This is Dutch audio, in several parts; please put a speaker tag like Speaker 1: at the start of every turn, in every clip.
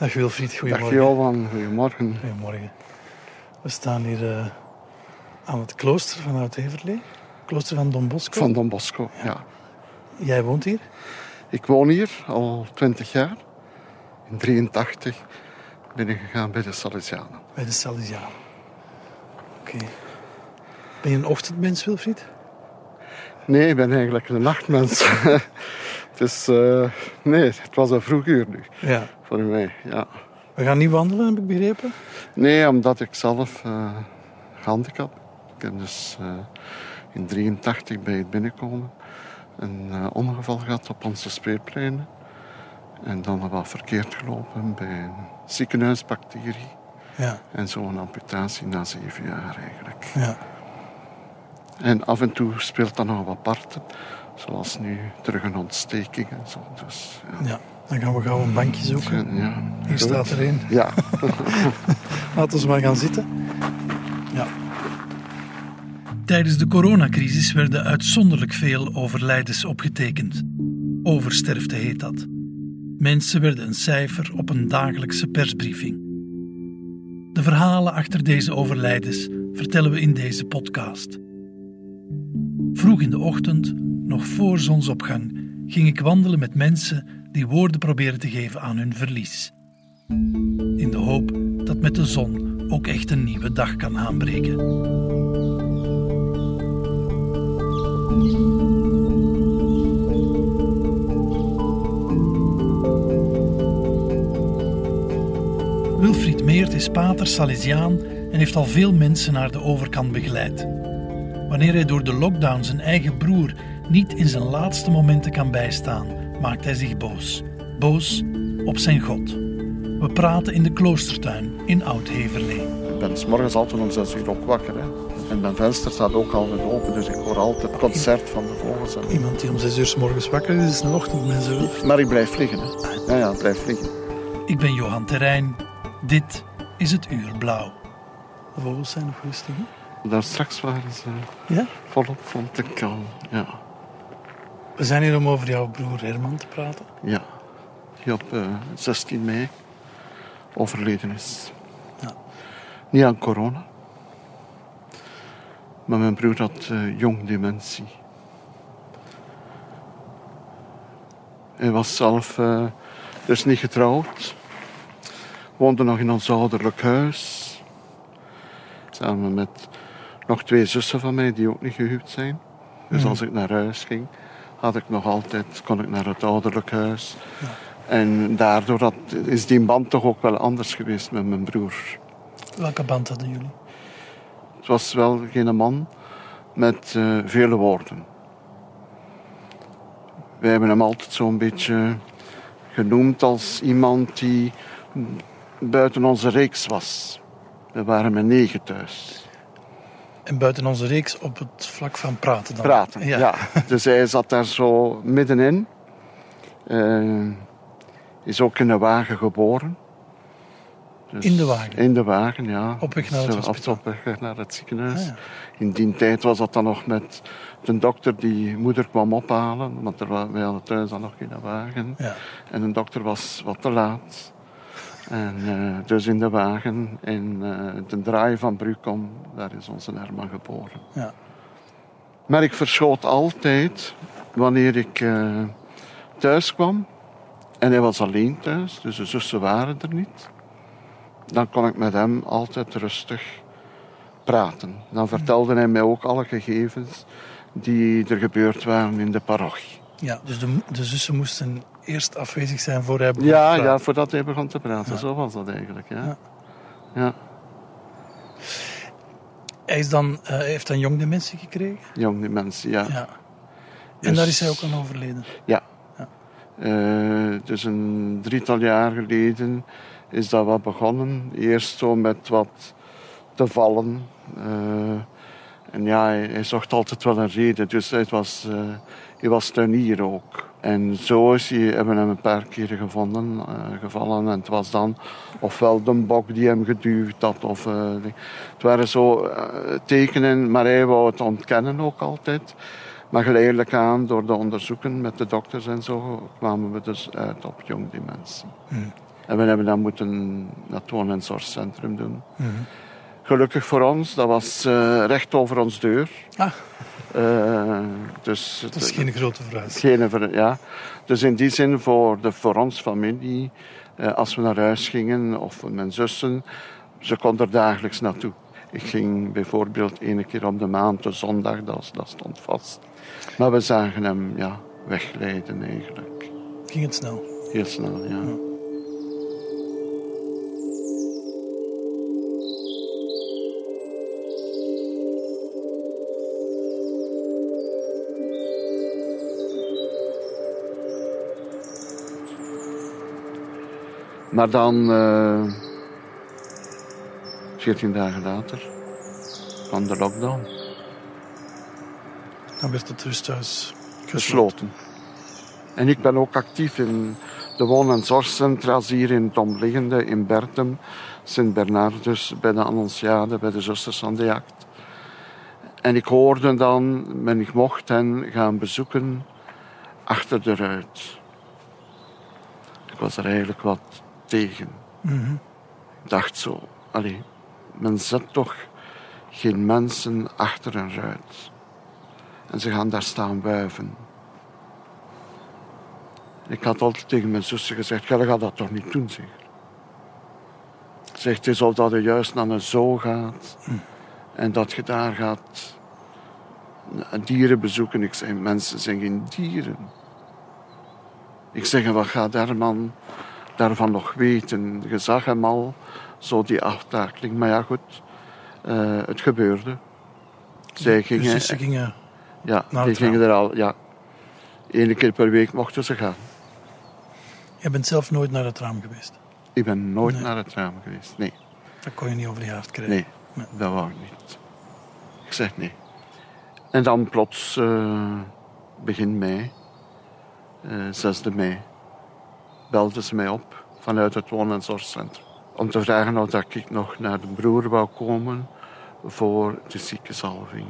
Speaker 1: Dag Wilfried,
Speaker 2: Dag
Speaker 1: goedemorgen.
Speaker 2: Johan, goedemorgen.
Speaker 1: Goedemorgen. We staan hier eh, aan het klooster van Oud-Heverlee. Klooster van Don Bosco.
Speaker 2: Van Don Bosco, ja.
Speaker 1: Jij woont hier?
Speaker 2: Ik woon hier al 20 jaar. In 83 ben ik gegaan bij de Salesianen.
Speaker 1: Bij de Salesianen. Oké. Ben je een ochtendmens, Wilfried?
Speaker 2: Nee, ik ben eigenlijk een nachtmens. dus uh, nee, het was een vroeg uur nu
Speaker 1: Ja.
Speaker 2: voor mij. Ja.
Speaker 1: We gaan niet wandelen, heb ik begrepen.
Speaker 2: Nee, omdat ik zelf uh, gehandicapt ben. Ik heb dus uh, in 83 bij het binnenkomen een ongeval gehad op onze speerpleinen. En dan wat verkeerd gelopen bij een ziekenhuisbacterie.
Speaker 1: Ja.
Speaker 2: En zo'n amputatie na zeven jaar eigenlijk.
Speaker 1: Ja.
Speaker 2: En af en toe speelt dat nog wat parten. Zoals nu terug een ontsteking en zo. Dus, ja.
Speaker 1: ja. Dan gaan we gauw een bankje zoeken.
Speaker 2: Ja,
Speaker 1: Hier staat er een.
Speaker 2: Ja.
Speaker 1: Laten we maar gaan zitten. Ja.
Speaker 3: Tijdens de coronacrisis werden uitzonderlijk veel overlijdens opgetekend. Oversterfte heet dat. Mensen werden een cijfer op een dagelijkse persbriefing. De verhalen achter deze overlijdens vertellen we in deze podcast. Vroeg in de ochtend, nog voor zonsopgang, ging ik wandelen met mensen die woorden proberen te geven aan hun verlies. In de hoop dat met de zon ook echt een nieuwe dag kan aanbreken. Wilfried Meert is pater Salesiaan en heeft al veel mensen naar de overkant begeleid. Wanneer hij door de lockdown zijn eigen broer niet in zijn laatste momenten kan bijstaan, maakt hij zich boos. Boos op zijn God. We praten in de kloostertuin in Oud-Heverlee.
Speaker 2: Ik ben s morgens altijd om zes uur ook wakker. Hè. En mijn venster staat ook altijd open, dus ik hoor altijd het concert van de vogels. En...
Speaker 1: Iemand die om zes uur s morgens wakker is, is een ochtendmens.
Speaker 2: Maar ik blijf vliegen. Hè. Ja, ja, ik blijf vliegen.
Speaker 3: Ik ben Johan Terrein. Dit is het Uur Blauw.
Speaker 1: De vogels zijn nog rustig.
Speaker 2: Daar straks waren ze
Speaker 1: Ja?
Speaker 2: volop vond ik al. Ja.
Speaker 1: We zijn hier om over jouw broer Herman te praten.
Speaker 2: ja. Die op eh, 16 mei overleden is.
Speaker 1: Ja.
Speaker 2: Niet aan corona. Maar mijn broer had eh, jong dementie. Hij was zelf eh, dus niet getrouwd. Woonde nog in ons ouderlijk huis. Samen met nog twee zussen van mij die ook niet gehuwd zijn. Dus
Speaker 1: Mhm.
Speaker 2: als ik naar huis ging, had ik nog altijd, kon ik naar het ouderlijk huis. En daardoor had, is die band toch ook wel anders geweest met mijn broer.
Speaker 1: Welke band hadden jullie?
Speaker 2: Het was wel geen man met eh, vele woorden. Wij hebben hem altijd zo'n beetje genoemd als iemand die buiten onze reeks was. We waren met negen thuis.
Speaker 1: En buiten onze reeks op het vlak van praten dan?
Speaker 2: Praten,
Speaker 1: Ja.
Speaker 2: ja. Dus hij zat daar zo middenin. Eh, is ook in de wagen geboren. Dus
Speaker 1: In de wagen?
Speaker 2: In de wagen, ja.
Speaker 1: Op weg naar het
Speaker 2: op-
Speaker 1: hospitaal?
Speaker 2: Op weg naar het ziekenhuis.
Speaker 1: Ah, ja.
Speaker 2: In die tijd was dat dan nog met de dokter die moeder kwam ophalen. Want er, wa- wij hadden thuis dan nog geen wagen.
Speaker 1: Ja.
Speaker 2: En de dokter was wat te laat. En eh, dus in de wagen, in eh, de draai van Brucom, daar is onze Herman geboren.
Speaker 1: Ja.
Speaker 2: Maar ik verschoot altijd wanneer ik eh, thuis kwam. En hij was alleen thuis, dus de zussen waren er niet. Dan kon ik met hem altijd rustig praten. Dan vertelde hij mij ook alle gegevens die er gebeurd waren in de parochie.
Speaker 1: Ja, dus de, de zussen moesten eerst afwezig zijn voor hij begon
Speaker 2: Ja,
Speaker 1: te praten.
Speaker 2: ja, voordat hij begon te praten.
Speaker 1: Ja.
Speaker 2: Zo was dat eigenlijk. Ja.
Speaker 1: Ja.
Speaker 2: Ja.
Speaker 1: Hij is dan, eh, heeft dan jong dementie gekregen.
Speaker 2: jong die mensen, ja.
Speaker 1: Ja. En
Speaker 2: Dus-
Speaker 1: daar is hij ook aan overleden.
Speaker 2: Ja.
Speaker 1: Ja.
Speaker 2: Eh, dus een drietal jaar geleden is dat wat begonnen. Eerst zo met wat te vallen. Eh, en ja, hij, hij zocht altijd wel een reden. Dus hij was, eh, hij was tuinier ook. En zo is hij, hebben we hem een paar keren gevonden, eh, gevallen. En het was dan ofwel de bok die hem geduwd had. Of, eh, het waren zo eh, tekenen, maar hij wou het ontkennen ook altijd. Maar geleidelijk aan, door de onderzoeken met de dokters en zo, kwamen we dus uit op jong dementie.
Speaker 1: Hmm.
Speaker 2: En we hebben dat moeten naar het woon- en zorgcentrum doen.
Speaker 1: Mhm.
Speaker 2: Gelukkig voor ons, dat was eh, recht over ons deur.
Speaker 1: Ah.
Speaker 2: Eh, dus,
Speaker 1: Dat is geen grote
Speaker 2: ver- ja. Dus in die zin voor, de, voor ons familie, eh, als we naar huis gingen, of mijn zussen, ze konden er dagelijks naartoe. Ik ging bijvoorbeeld één keer op de maand, de zondag, dat, dat stond vast. Maar we zagen hem ja, wegglijden eigenlijk.
Speaker 1: Ging het snel?
Speaker 2: Heel snel, ja. Maar dan, eh 14 dagen later, kwam de lockdown.
Speaker 1: Dan werd het rusthuis gesloten.
Speaker 2: gesloten. En ik ben ook actief in de woon- en zorgcentra's hier in het omliggende, in Bertem, Sint-Bernardus, bij de Annonciade, bij de Zusters aan de Jacht. En ik hoorde dan, men ik mocht hen gaan bezoeken achter de ruit. Ik was er eigenlijk wat Ik dacht zo, allee, men zet toch geen mensen achter een ruit. En ze gaan daar staan wuiven. Ik had altijd tegen mijn zussen gezegd, jij gaat dat toch niet doen, zeg. Zegt, het is dat je juist naar een zoo gaat en dat je daar gaat dieren bezoeken. Ik zeg, mensen zijn geen dieren. Ik zeg, wat gaat Herman daarvan nog weten? Je zag hem al, zo die aftakeling. Maar ja, goed, eh, het gebeurde. Zij
Speaker 1: Je
Speaker 2: gingen,
Speaker 1: zussen gingen...
Speaker 2: ja, die gingen er al, ja. Eén keer per week mochten ze gaan.
Speaker 1: Je bent zelf nooit naar het raam geweest.
Speaker 2: Ik ben nooit
Speaker 1: Nee.
Speaker 2: naar het raam geweest. Nee,
Speaker 1: Dat kon je niet over je hart krijgen.
Speaker 2: nee,
Speaker 1: Nee.
Speaker 2: dat wou ik niet. Ik zeg nee. En dan plots, eh, begin mei, eh 6 mei, belde ze mij op vanuit het woon- en zorgcentrum. Om te vragen of dat ik nog naar de broer wou komen voor de ziekenzalving.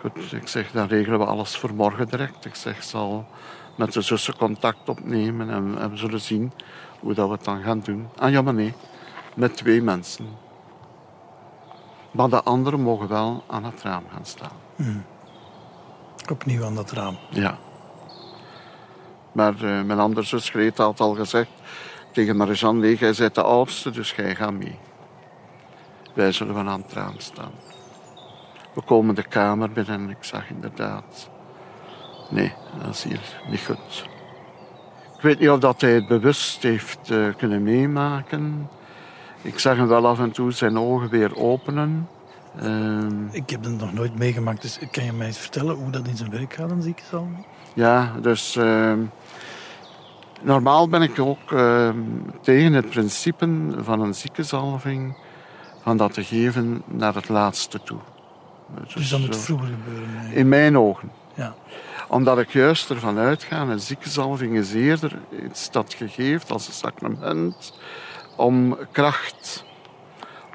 Speaker 2: Goed, ik zeg, dan regelen we alles voor morgen direct. Ik zeg, ik zal met de zussen contact opnemen en, en we zullen zien hoe dat we het dan gaan doen. Ah ja, maar nee, met twee mensen. Maar de anderen mogen wel aan het raam gaan staan.
Speaker 1: Opnieuw aan dat raam.
Speaker 2: Ja. Maar eh, mijn andere zus Greta had al gezegd tegen Marianne, nee, jij bent de oudste, dus jij gaat mee. Wij zullen wel aan het raam staan. We komen de kamer binnen en ik zag inderdaad... Nee, dat is hier niet goed. Ik weet niet of dat hij het bewust heeft eh, kunnen meemaken. Ik zag hem wel af en toe zijn ogen weer openen. Ehm,
Speaker 1: Ik heb het nog nooit meegemaakt, dus kan je mij eens vertellen hoe dat in zijn werk gaat, een ziekenzalving?
Speaker 2: Ja, dus ehm, normaal ben ik ook ehm, tegen het principe van een ziekenzalving van dat te geven naar het laatste toe.
Speaker 1: Dus dat moet
Speaker 2: zo-
Speaker 1: vroeger gebeuren.
Speaker 2: in mijn ogen.
Speaker 1: Ja.
Speaker 2: Omdat ik juist ervan uitga, een ziekenzalving is eerder iets dat je geeft als een sacrament om kracht,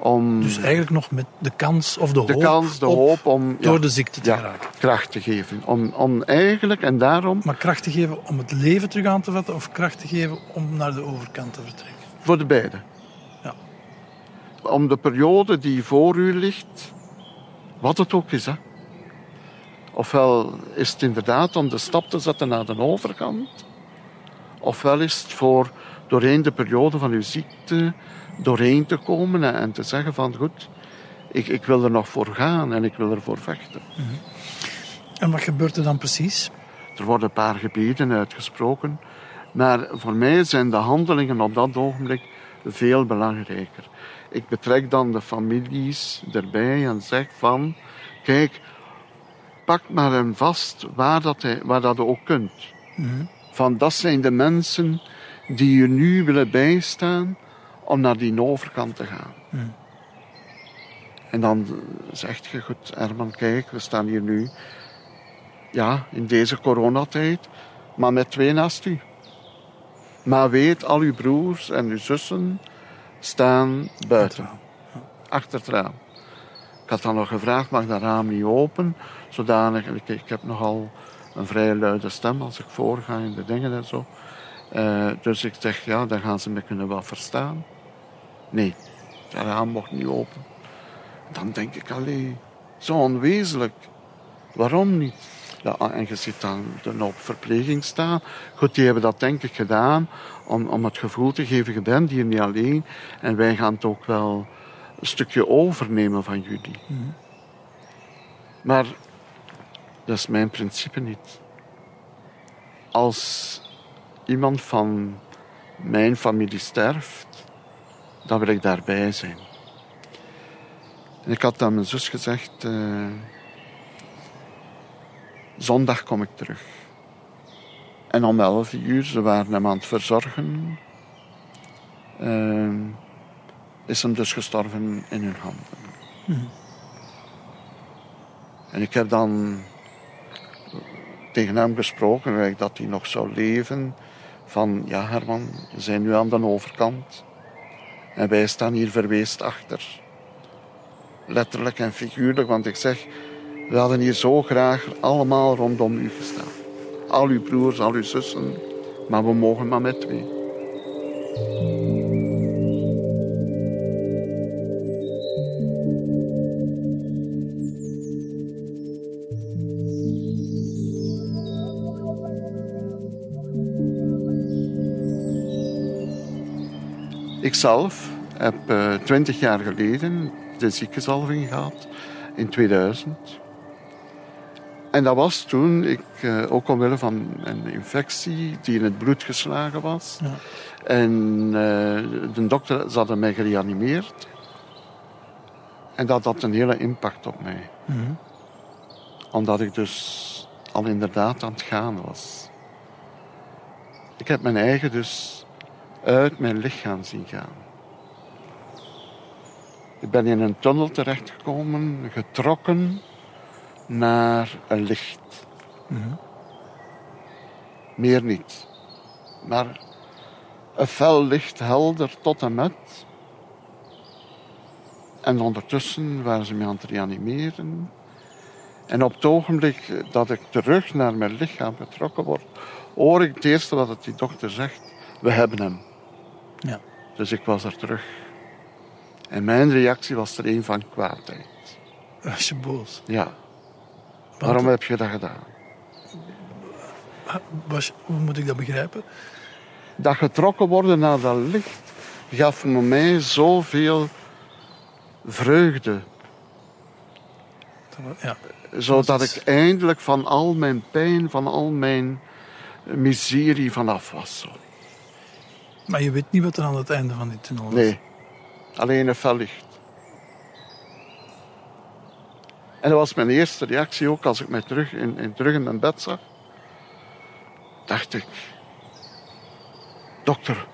Speaker 2: om
Speaker 1: Dus eigenlijk nog met de kans of de,
Speaker 2: de
Speaker 1: hoop,
Speaker 2: kans, de
Speaker 1: op
Speaker 2: hoop om ja,
Speaker 1: door de ziekte te
Speaker 2: ja,
Speaker 1: geraken.
Speaker 2: kracht te geven. Om, om eigenlijk, en daarom
Speaker 1: Maar kracht te geven om het leven terug aan te vatten of kracht te geven om naar de overkant te vertrekken?
Speaker 2: Voor de beide.
Speaker 1: Ja.
Speaker 2: Om de periode die voor u ligt, wat het ook is. Hè. Ofwel is het inderdaad om de stap te zetten naar de overkant. Ofwel is het voor doorheen de periode van uw ziekte doorheen te komen en, te zeggen van goed, ik, ik wil er nog voor gaan en ik wil ervoor vechten.
Speaker 1: En wat gebeurt er dan precies?
Speaker 2: Er worden een paar gebeden uitgesproken. Maar voor mij zijn de handelingen op dat ogenblik veel belangrijker. Ik betrek dan de families erbij en zeg van... Kijk, pak maar hem vast waar dat, hij, waar dat ook kunt. Van dat zijn de mensen die je nu willen bijstaan om naar die overkant te gaan. En dan zegt je, goed Herman, kijk, we staan hier nu ja, in deze coronatijd, maar met twee naast u. Maar weet, al uw broers en uw zussen staan buiten, achter het raam. Ik had dan nog gevraagd, mag dat raam niet open? Zodanig, ik, ik heb nogal een vrij luide stem als ik voorga in de dingen en zo. Eh, dus ik zeg, ja, dan gaan ze me kunnen wel verstaan. Nee, dat raam mocht niet open. Dan denk ik, allee, zo onwezenlijk. Waarom niet? Ja, en je ziet dan op verpleging staan. Goed, die hebben dat denk ik gedaan om, om het gevoel te geven, je bent hier niet alleen. En wij gaan het ook wel een stukje overnemen van jullie. Maar dat is mijn principe niet. Als iemand van mijn familie sterft, dan wil ik daarbij zijn. En ik had aan mijn zus gezegd, eh, zondag kom ik terug. En om elf uur, ze waren hem aan het verzorgen, uh, is hem dus gestorven in hun handen. En ik heb dan tegen hem gesproken dat hij nog zou leven. Van ja, Herman, we zijn nu aan de overkant. En wij staan hier verweest achter. Letterlijk en figuurlijk, want ik zeg, we hadden hier zo graag allemaal rondom u gestaan. Al uw broers, al uw zussen, maar we mogen maar met twee. Ikzelf heb uh, twintig jaar geleden de ziekenzalving gehad in 2000. En dat was toen ik, uh, ook omwille van een infectie die in het bloed geslagen was. Ja. En uh, de dokter ze hadden mij gereanimeerd. En dat had een hele impact op mij. Mm -hmm. Omdat ik dus al inderdaad aan het gaan was. Ik heb mijn eigen dus uit mijn lichaam zien gaan. Ik ben in een tunnel terechtgekomen, getrokken naar een licht. Mm -hmm. Meer niet. Maar een fel licht, helder tot en met. En ondertussen waren ze me aan het reanimeren. En op het ogenblik dat ik terug naar mijn lichaam getrokken word, hoor ik het eerste wat die dokter zegt: We hebben hem.
Speaker 1: Ja.
Speaker 2: Dus ik was er terug. En mijn reactie was er een van kwaadheid.
Speaker 1: Was je boos?
Speaker 2: Ja. Waarom heb je dat gedaan?
Speaker 1: Was, hoe moet ik dat begrijpen?
Speaker 2: Dat getrokken worden naar dat licht gaf voor mij zoveel vreugde.
Speaker 1: Ja.
Speaker 2: Zodat ik eindelijk van al mijn pijn, van al mijn miserie vanaf was. Zo.
Speaker 1: Maar je weet niet wat er aan het einde van die tunnel is?
Speaker 2: Nee, alleen een fel licht. En dat was mijn eerste reactie ook als ik mij terug in, in, terug in mijn bed zag. Dacht ik, dokter,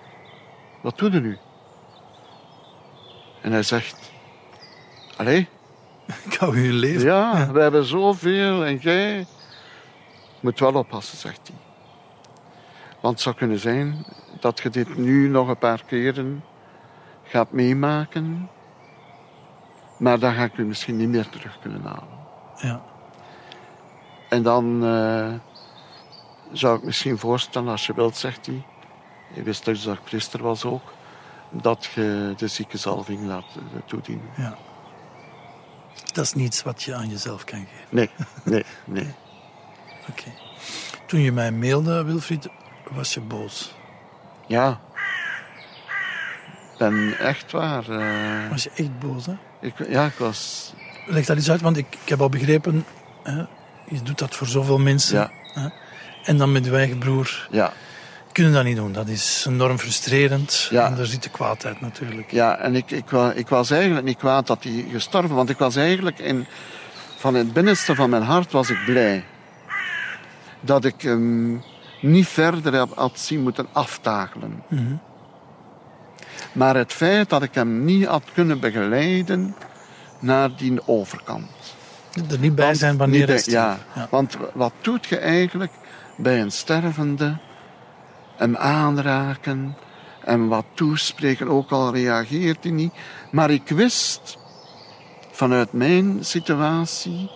Speaker 2: wat doe je nu? En hij zegt, allee.
Speaker 1: Ik hou je leven.
Speaker 2: Ja, ja, we hebben zoveel en jij moet wel oppassen, zegt hij. Want het zou kunnen zijn dat je dit nu nog een paar keren gaat meemaken. Maar dan ga ik u misschien niet meer terug kunnen halen.
Speaker 1: Ja.
Speaker 2: En dan uh, zou ik misschien voorstellen, als je wilt, zegt hij. Je wist dus dat ik priester was ook. Dat je de ziekenzalving laat uh, toedienen.
Speaker 1: Ja. Dat is niets wat je aan jezelf kan geven.
Speaker 2: Nee, nee, nee.
Speaker 1: Oké. Okay. Toen je mij mailde, Wilfried, was je boos.
Speaker 2: Ja. Ik ben echt waar. Uh...
Speaker 1: Was je echt boos, hè?
Speaker 2: Ik, ja, ik was...
Speaker 1: Leg dat eens uit, want ik, ik heb al begrepen... Hè, je doet dat voor zoveel mensen.
Speaker 2: Ja.
Speaker 1: Hè, en dan met je eigen broer.
Speaker 2: Ja.
Speaker 1: Kunnen dat niet doen. Dat is enorm frustrerend.
Speaker 2: Ja.
Speaker 1: En daar zit de kwaadheid natuurlijk.
Speaker 2: Ja, en ik, ik, ik was eigenlijk niet kwaad dat hij gestorven Want ik was eigenlijk in... Van het binnenste van mijn hart was ik blij. Dat ik hem niet verder had zien moeten aftakelen.
Speaker 1: Mm -hmm.
Speaker 2: Maar het feit dat ik hem niet had kunnen begeleiden naar die overkant.
Speaker 1: Er niet bij zijn wanneer
Speaker 2: het ja, ja, want wat doet je eigenlijk bij een stervende? Hem aanraken en wat toespreken, ook al reageert hij niet. Maar ik wist vanuit mijn situatie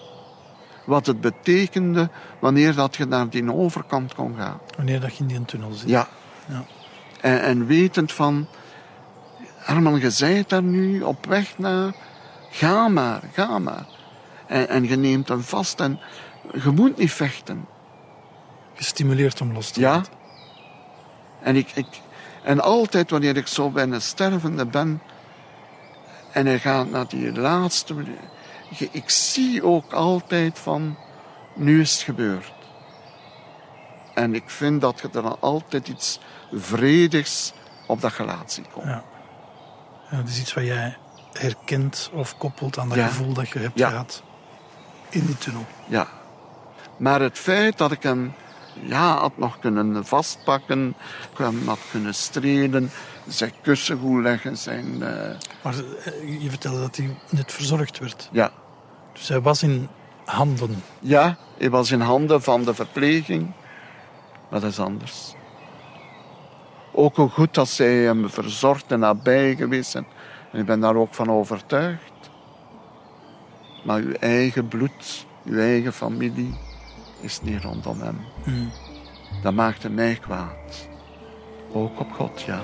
Speaker 2: wat het betekende wanneer dat je naar die overkant kon gaan.
Speaker 1: Wanneer dat je in die tunnel zit.
Speaker 2: Ja.
Speaker 1: Ja.
Speaker 2: En, en wetend van, Herman, je bent daar nu op weg naar, ga maar, ga maar. En, en je neemt hem vast en je moet niet vechten.
Speaker 1: Gestimuleerd om los te
Speaker 2: Ja.
Speaker 1: laten.
Speaker 2: En, ik, ik, en altijd wanneer ik zo bij een stervende ben en hij gaat naar die laatste ik zie ook altijd van, nu is het gebeurd. En ik vind dat je er dan altijd iets vredigs op dat gelaat ziet komen.
Speaker 1: Ja. Ja, dat is iets wat jij herkent of koppelt aan dat
Speaker 2: Ja.
Speaker 1: gevoel dat je hebt
Speaker 2: Ja.
Speaker 1: gehad in die tunnel.
Speaker 2: Ja. Maar het feit dat ik hem ja, had nog kunnen vastpakken, had kunnen strelen, zijn kussen goed leggen, zijn... eh,
Speaker 1: Maar eh, je vertelde dat hij net verzorgd werd.
Speaker 2: ja.
Speaker 1: Dus hij was in handen.
Speaker 2: ja, hij was in handen van de verpleging, maar dat is anders. Ook hoe goed dat zij hem verzorgd en nabij geweest zijn. En ik ben daar ook van overtuigd. Maar uw eigen bloed, uw eigen familie is niet rondom hem.
Speaker 1: Mm.
Speaker 2: Dat maakte mij kwaad. Ook op God, ja.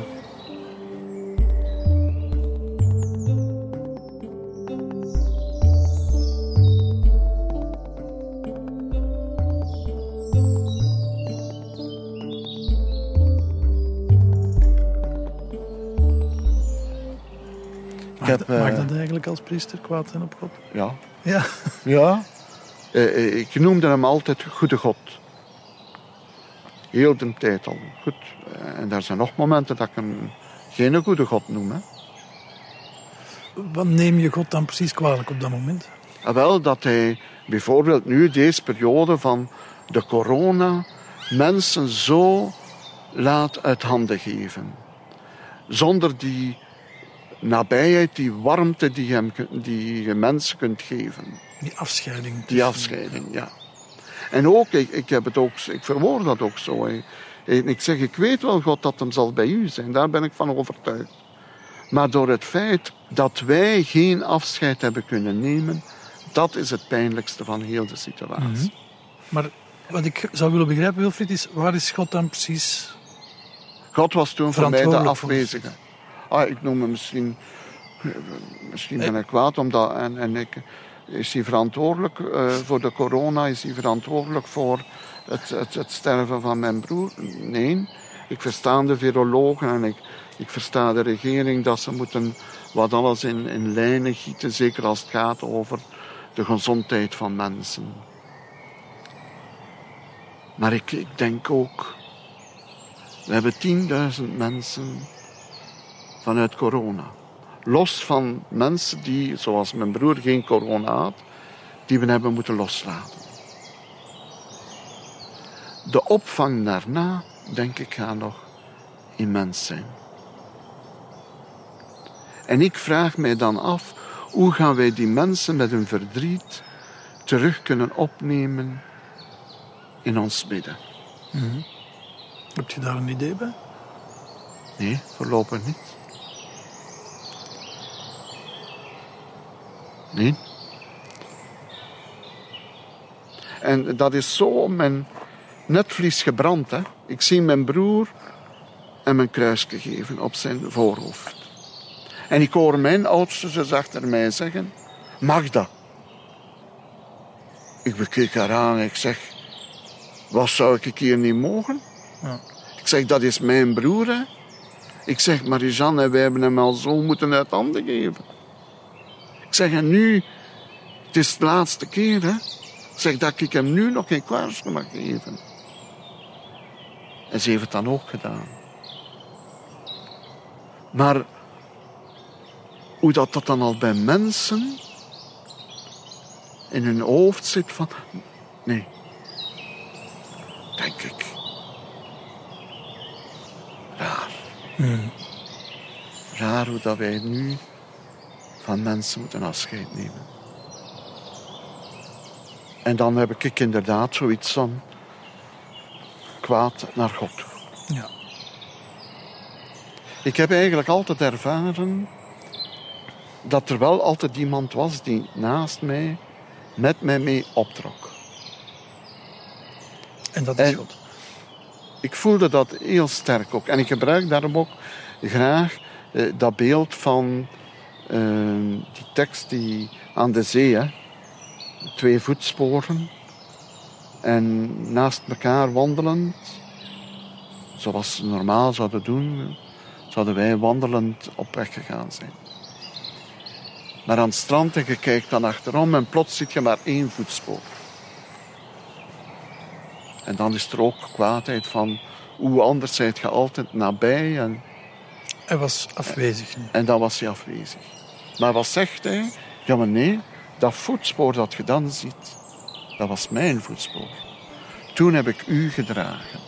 Speaker 2: Heb,
Speaker 1: dat- mag
Speaker 2: eh,
Speaker 1: dat eigenlijk als priester kwaad zijn op God?
Speaker 2: Ja.
Speaker 1: Ja.
Speaker 2: Ja. Eh, eh, ik noemde hem altijd Goede God. Heel de tijd al. Goed. Eh, En er zijn nog momenten dat ik hem geen Goede God noem. Hè.
Speaker 1: Wat neem je God dan precies kwalijk op dat moment?
Speaker 2: Ah, Wel, dat hij bijvoorbeeld nu, deze periode van de corona, mensen zo laat uit handen geven. Zonder die nabijheid, die warmte die, hem, die je mensen kunt geven.
Speaker 1: Die afscheiding.
Speaker 2: Die afscheiding, ja. En ook, ik, ik, heb het ook, ik verwoord dat ook zo. hè. Ik zeg, ik weet wel, God, dat hem zal bij u zijn. Daar ben ik van overtuigd. Maar door het feit dat wij geen afscheid hebben kunnen nemen, dat is het pijnlijkste van heel de situatie.
Speaker 1: Mhm. Maar wat ik zou willen begrijpen, Wilfried, is waar is God dan precies?
Speaker 2: God was toen voor mij de afwezige. Ah, ik noem hem misschien, misschien ben ik kwaad omdat, en, en ik, is hij verantwoordelijk eh, voor de corona, is hij verantwoordelijk voor het, het, het sterven van mijn broer? Nee, ik versta de virologen en ik, ik versta de regering dat ze moeten wat alles in, in lijnen gieten, zeker als het gaat over de gezondheid van mensen. Maar ik, ik denk ook, we hebben 10.000 mensen vanuit corona. Los van mensen die, zoals mijn broer, geen corona had, die we hebben moeten loslaten. De opvang daarna, denk ik, gaat nog immens zijn. En ik vraag mij dan af, hoe gaan wij die mensen met hun verdriet terug kunnen opnemen in ons midden?
Speaker 1: Heb je daar een idee bij?
Speaker 2: Nee, voorlopig niet. Nee. En dat is zo mijn netvlies gebrand. Hè. Ik zie mijn broer en mijn kruisje geven op zijn voorhoofd. En ik hoor mijn oudste zus achter mij zeggen: Magda. Ik bekeek haar aan en ik zeg: Wat zou ik hier niet mogen?
Speaker 1: Ja.
Speaker 2: Ik zeg: Dat is mijn broer. Hè. Ik zeg: Marie-Jeanne, wij hebben hem al zo moeten uit handen geven. Ik zeg: En nu, het is de laatste keer, hè? Zeg dat ik hem nu nog geen kwaarsje mag geven. En ze heeft het dan ook gedaan. Maar hoe dat, dat dan al bij mensen in hun hoofd zit van... Nee, denk ik. Raar.
Speaker 1: Hmm.
Speaker 2: Raar hoe dat wij nu van mensen moeten afscheid nemen. En dan heb ik inderdaad zoiets van kwaad naar God.
Speaker 1: Ja.
Speaker 2: Ik heb eigenlijk altijd ervaren dat er wel altijd iemand was die naast mij met mij mee optrok.
Speaker 1: En dat is
Speaker 2: En-
Speaker 1: God.
Speaker 2: ik voelde dat heel sterk ook. En ik gebruik daarom ook graag eh, dat beeld van die tekst die aan de zee, twee voetsporen en naast elkaar wandelend, zoals ze normaal zouden doen, zouden wij wandelend op weg gegaan zijn. Maar aan het strand en je kijkt dan achterom en plots ziet je maar één voetspoor. En dan is er ook kwaadheid van hoe anders zijt je altijd nabij en,
Speaker 1: Hij was afwezig nu.
Speaker 2: en dan was hij afwezig. Maar wat zegt hij? Ja, maar nee, dat voetspoor dat je dan ziet, dat was mijn voetspoor. Toen heb ik u gedragen.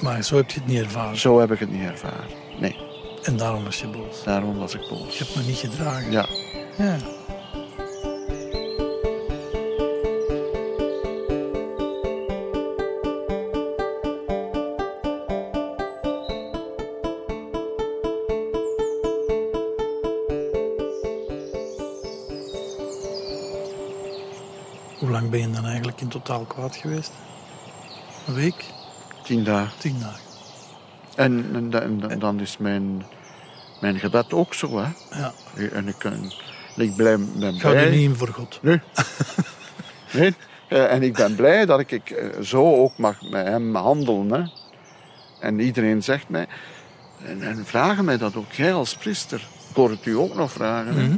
Speaker 1: Maar zo heb je het niet ervaren.
Speaker 2: Zo heb ik het niet ervaren. Nee,
Speaker 1: En daarom was je boos.
Speaker 2: daarom was ik boos.
Speaker 1: Je hebt me niet gedragen.
Speaker 2: Ja,
Speaker 1: Ja. Lang ben je dan eigenlijk in totaal kwaad geweest? Een week?
Speaker 2: tien dagen.
Speaker 1: Tien dagen.
Speaker 2: En, en, da- en da- dan is mijn, mijn gebed ook zo, hè.
Speaker 1: Ja.
Speaker 2: En ik, en ik blij, ben
Speaker 1: Ga er
Speaker 2: blij...
Speaker 1: niet in voor God.
Speaker 2: Nee. nee. Eh, En ik ben blij dat ik, ik eh, zo ook mag met hem handelen. Hè. En iedereen zegt mij... En, en vragen mij dat ook. Jij als priester. Ik hoor het u ook nog vragen.
Speaker 1: Mhm.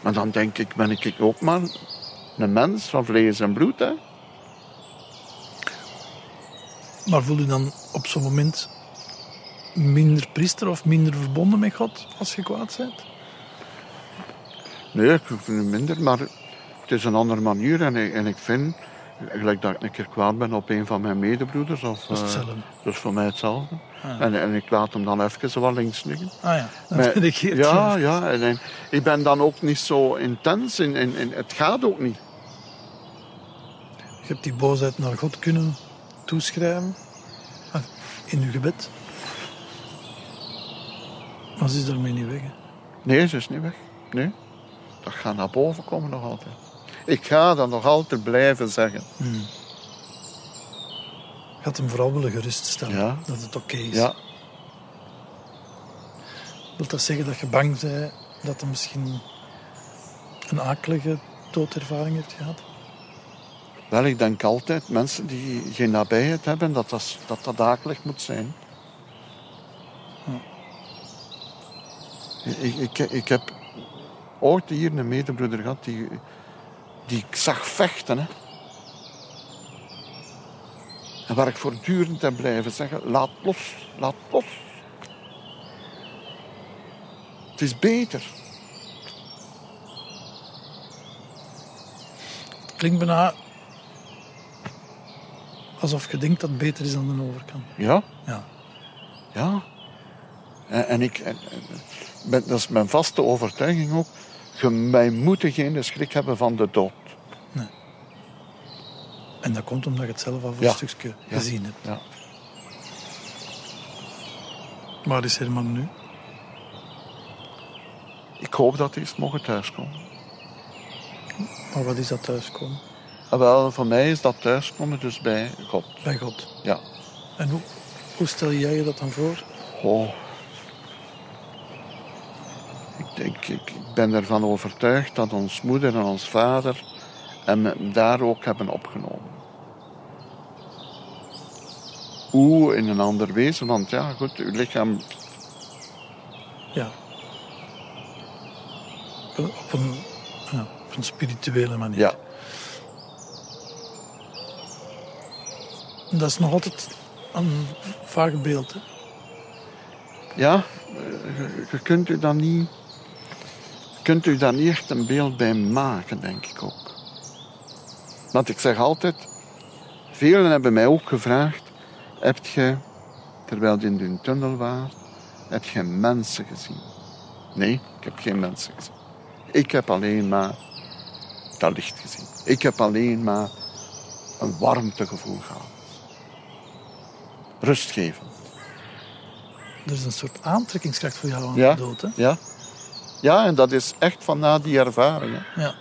Speaker 2: Maar dan denk ik, ben ik ook maar een mens van vlees en bloed. Hè.
Speaker 1: Maar voel je dan op zo'n moment minder priester of minder verbonden met God als je kwaad bent?
Speaker 2: Nee, ik vind het minder, maar het is een andere manier. En ik, en ik vind, gelijk dat ik een keer kwaad ben op een van mijn medebroeders... Of,
Speaker 1: Dat is
Speaker 2: eh, is voor mij hetzelfde.
Speaker 1: Ah.
Speaker 2: En, en ik laat hem dan even wel links liggen.
Speaker 1: Ah ja, dat
Speaker 2: Maar-
Speaker 1: ben ik hier.
Speaker 2: Ja, ja. En, en ik ben dan ook niet zo intens. In, in, in- het gaat ook niet.
Speaker 1: Je hebt die boosheid naar God kunnen toeschrijven ah, in je gebed. Maar ze is daarmee niet weg. hè.
Speaker 2: Nee, ze is niet weg. Nee. Dat gaat naar boven komen nog altijd. Ik ga dat nog altijd blijven zeggen.
Speaker 1: Hmm. Je had hem vooral willen geruststellen
Speaker 2: Ja.
Speaker 1: dat het oké is.
Speaker 2: Ja,
Speaker 1: Wil dat zeggen dat je bang bent dat hij misschien een akelige doodervaring heeft gehad?
Speaker 2: wel, ik denk altijd, mensen die geen nabijheid hebben, dat dat, dat, dat akelig moet zijn. Ik, ik, ik heb ooit hier een medebroeder gehad die, die ik zag vechten. Hè. En waar ik voortdurend heb blijven zeggen, laat los, laat los. Het is beter.
Speaker 1: Het klinkt bijna alsof je denkt dat het beter is dan de overkant.
Speaker 2: Ja,
Speaker 1: Ja.
Speaker 2: ja. En, en ik, en, en- ben, dat is mijn vaste overtuiging ook. Je, wij moeten geen schrik hebben van de dood.
Speaker 1: En dat komt omdat je het zelf al voor
Speaker 2: Ja.
Speaker 1: een stukje
Speaker 2: Ja.
Speaker 1: gezien hebt.
Speaker 2: Ja.
Speaker 1: Waar is Herman nu?
Speaker 2: Ik hoop dat hij eens mogen thuiskomen.
Speaker 1: Maar wat is dat thuiskomen?
Speaker 2: En wel, voor mij is dat thuiskomen dus bij God.
Speaker 1: Bij God.
Speaker 2: Ja.
Speaker 1: En hoe, hoe stel jij je dat dan voor?
Speaker 2: Oh. Ik, denk, ik, ik ben ervan overtuigd dat ons moeder en ons vader hem daar ook hebben opgenomen. Hoe in een ander wezen, want ja, goed, uw lichaam
Speaker 1: Ja. Op een, op een, ja, op een spirituele manier.
Speaker 2: Ja,
Speaker 1: Dat is nog altijd een vaag beeld. Hè?
Speaker 2: ja je, kunt u dan niet, je kunt u daar niet echt een beeld bij maken, denk ik ook. Want ik zeg altijd, velen hebben mij ook gevraagd, heb je, terwijl je in de tunnel was, heb je mensen gezien? Nee, ik heb geen mensen gezien. Ik heb alleen maar dat licht gezien. Ik heb alleen maar een warmtegevoel gehad. Rustgevend.
Speaker 1: Er is een soort aantrekkingskracht voor jou aan
Speaker 2: Ja.
Speaker 1: de dood. Hè?
Speaker 2: Ja. Ja, en dat is echt van na die ervaring. hè.
Speaker 1: Ja.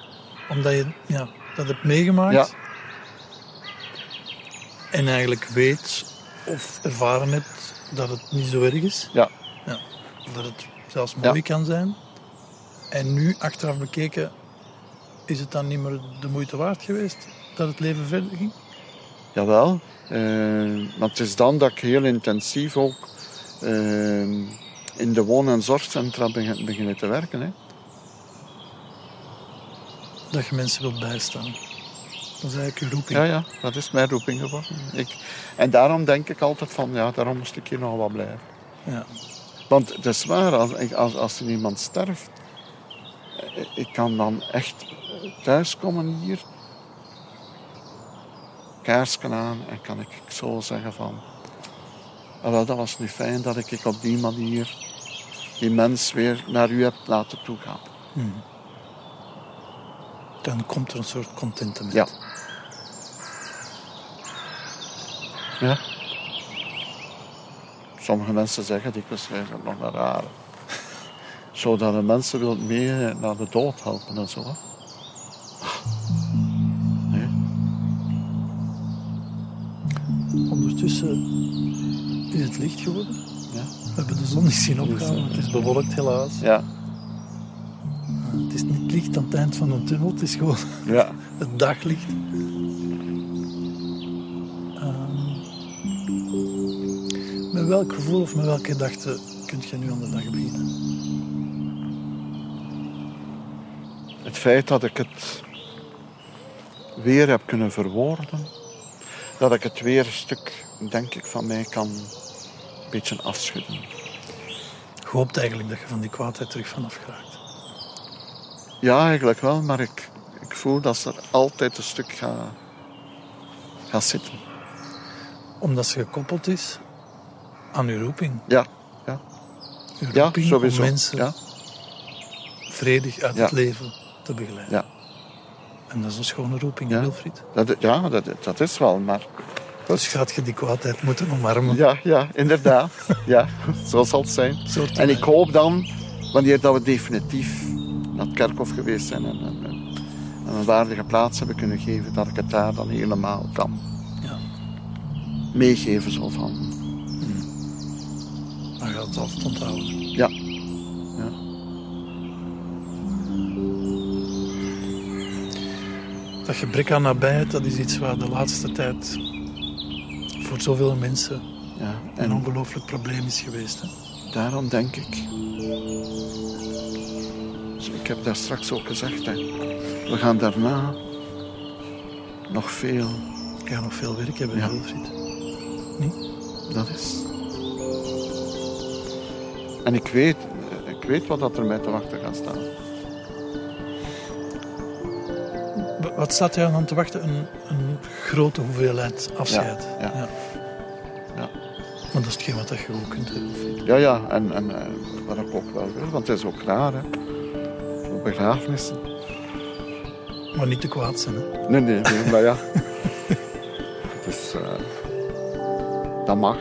Speaker 1: Omdat je ja, dat hebt meegemaakt.
Speaker 2: Ja.
Speaker 1: En eigenlijk weet of ervaren hebt dat het niet zo erg is.
Speaker 2: Ja.
Speaker 1: ja. Dat het zelfs mooi
Speaker 2: Ja.
Speaker 1: kan zijn. En nu, achteraf bekeken, is het dan niet meer de moeite waard geweest dat het leven verder ging?
Speaker 2: Jawel. eh maar het is dan dat ik heel intensief ook eh, in de woon- en zorgcentra begin, beginnen te werken. Hè.
Speaker 1: Dat je mensen wilt bijstaan. Dat is eigenlijk je roeping.
Speaker 2: Ja, ja, dat is mijn roeping geworden. Ik, en daarom denk ik altijd van, ja, daarom moest ik hier nog wel blijven.
Speaker 1: Ja.
Speaker 2: Want het is waar, als, ik- als, als er iemand sterft, eh, ik kan dan echt thuiskomen hier, kaarsken aan en kan ik zo zeggen van, "Ah, wel, dat was nu fijn dat ik op die manier die mens weer naar u heb laten toegaan.
Speaker 1: Dan komt er een soort contentement.
Speaker 2: Ja. Ja. Sommige mensen zeggen dikwijls, wij zijn nog maar raar. Zodat de mensen wil mee naar de dood helpen en zo. hè. Nee.
Speaker 1: Ondertussen is het licht geworden.
Speaker 2: Ja.
Speaker 1: We hebben de zon niet zien opgaan. Het is bewolkt helaas.
Speaker 2: Ja.
Speaker 1: Het is niet licht aan het eind van een tunnel. Het is gewoon
Speaker 2: Ja.
Speaker 1: het daglicht. Welk gevoel of met welke gedachte kunt je nu aan de dag beginnen?
Speaker 2: Het feit dat ik het weer heb kunnen verwoorden, dat ik het weer een stuk, denk ik, van mij kan een beetje afschudden.
Speaker 1: Je hoopt eigenlijk dat je van die kwaadheid terug vanaf geraakt.
Speaker 2: Ja, eigenlijk wel, maar ik, ik voel dat ze er altijd een stuk gaat gaat zitten.
Speaker 1: Omdat ze gekoppeld is aan uw roeping.
Speaker 2: Ja, ja,
Speaker 1: Uw
Speaker 2: ja sowieso.
Speaker 1: om mensen
Speaker 2: Ja,
Speaker 1: vredig uit
Speaker 2: Ja.
Speaker 1: het leven te begeleiden.
Speaker 2: ja.
Speaker 1: En dat is een schone roeping,
Speaker 2: Ja.
Speaker 1: Wilfried.
Speaker 2: Dat, ja dat, dat is wel, maar...
Speaker 1: Dus gaat je die kwaadheid moeten omarmen.
Speaker 2: Ja, ja, inderdaad. ja, zo zal het zijn.
Speaker 1: Soort
Speaker 2: En ik hoop dan, wanneer dat we definitief naar het kerkhof geweest zijn en, en, en- en een waardige plaats hebben kunnen geven, dat ik het daar dan helemaal kan
Speaker 1: Ja.
Speaker 2: meegeven. Zo van,
Speaker 1: Het altijd onthouden.
Speaker 2: ja, ja,
Speaker 1: Dat gebrek aan nabijheid, dat is iets waar de laatste tijd voor zoveel mensen
Speaker 2: ja.
Speaker 1: een
Speaker 2: En
Speaker 1: ongelooflijk probleem is geweest. Hè?
Speaker 2: daarom denk ik, dus ik heb daar straks ook gezegd, hè, we gaan daarna nog veel,
Speaker 1: Je gaat nog veel werk hebben,
Speaker 2: Ja.
Speaker 1: Wilfried.
Speaker 2: dat is. En ik weet, ik weet wat dat er mij te wachten gaat staan.
Speaker 1: Wat staat jou aan te wachten? Een, een grote hoeveelheid afscheid.
Speaker 2: Ja, ja. Ja.
Speaker 1: Maar dat is hetgeen wat dat je ook kunt hebben.
Speaker 2: Ja, ja, en, en eh, wat ik ook wel wil, want het is ook raar, hè. Begrafenissen.
Speaker 1: Maar niet te kwaad zijn. Hè?
Speaker 2: Nee, nee, nee, maar ja. Het is... eh, Dat mag.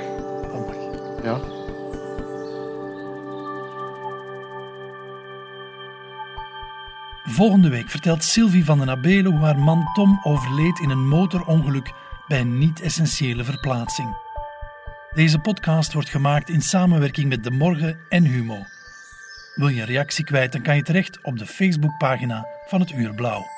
Speaker 3: Volgende week vertelt Sylvie van den Abelen hoe haar man Tom overleed in een motorongeluk bij een niet-essentiële verplaatsing. Deze podcast wordt gemaakt in samenwerking met De Morgen en Humo. Wil je een reactie kwijt, dan kan je terecht op de Facebookpagina van het Uur Blauw.